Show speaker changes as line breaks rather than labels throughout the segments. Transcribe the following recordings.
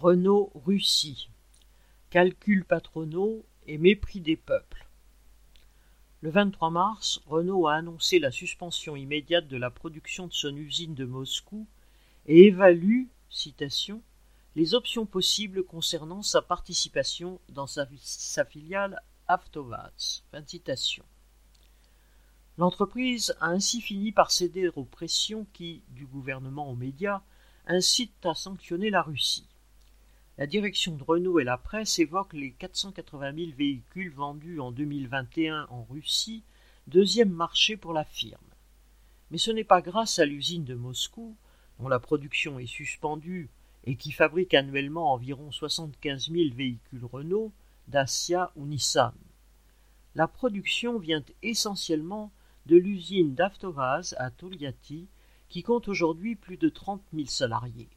Renault Russie. Calculs patronaux et mépris des peuples. Le 23 mars, Renault a annoncé la suspension immédiate de la production de son usine de Moscou et évalue, citation, les options possibles concernant sa participation dans sa, filiale Avtovaz. L'entreprise a ainsi fini par céder aux pressions qui, du gouvernement aux médias, incitent à sanctionner la Russie. La direction de Renault et la presse évoquent les 480 000 véhicules vendus en 2021 en Russie, deuxième marché pour la firme. Mais ce n'est pas grâce à l'usine de Moscou, dont la production est suspendue et qui fabrique annuellement environ 75 000 véhicules Renault, Dacia ou Nissan. La production vient essentiellement de l'usine d'Avtovaz à Tolyatti, qui compte aujourd'hui plus de 30 000 salariés.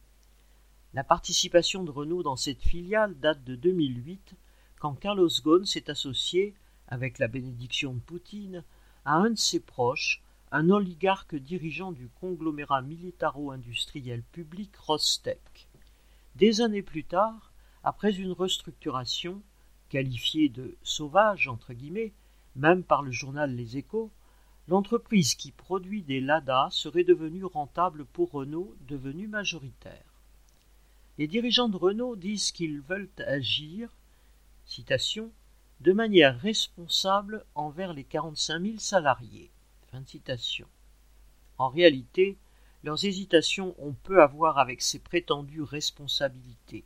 La participation de Renault dans cette filiale date de 2008, quand Carlos Ghosn s'est associé, avec la bénédiction de Poutine, à un de ses proches, un oligarque dirigeant du conglomérat militaro-industriel public Rostec. Des années plus tard, après une restructuration, qualifiée de sauvage entre guillemets, même par le journal Les Échos, l'entreprise qui produit des Lada serait devenue rentable pour Renault, devenue majoritaire. Les dirigeants de Renault disent qu'ils veulent agir, de manière responsable envers les 45 000 salariés. En réalité, leurs hésitations ont peu à voir avec ces prétendues responsabilités,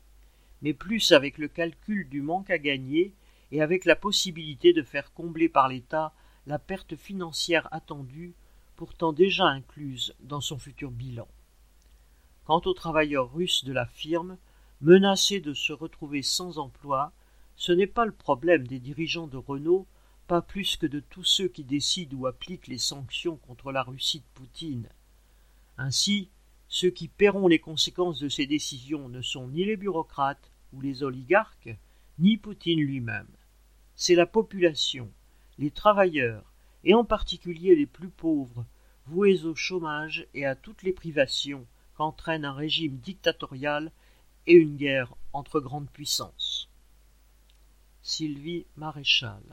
mais plus avec le calcul du manque à gagner et avec la possibilité de faire combler par l'État la perte financière attendue, pourtant déjà incluse dans son futur bilan. Quant aux travailleurs russes de la firme, menacés de se retrouver sans emploi, ce n'est pas le problème des dirigeants de Renault, pas plus que de tous ceux qui décident ou appliquent les sanctions contre la Russie de Poutine. Ainsi, ceux qui paieront les conséquences de ces décisions ne sont ni les bureaucrates ou les oligarques, ni Poutine lui-même. C'est la population, les travailleurs, et en particulier les plus pauvres, voués au chômage et à toutes les privations qu'entraîne un régime dictatorial et une guerre entre grandes puissances. Sylvie Maréchal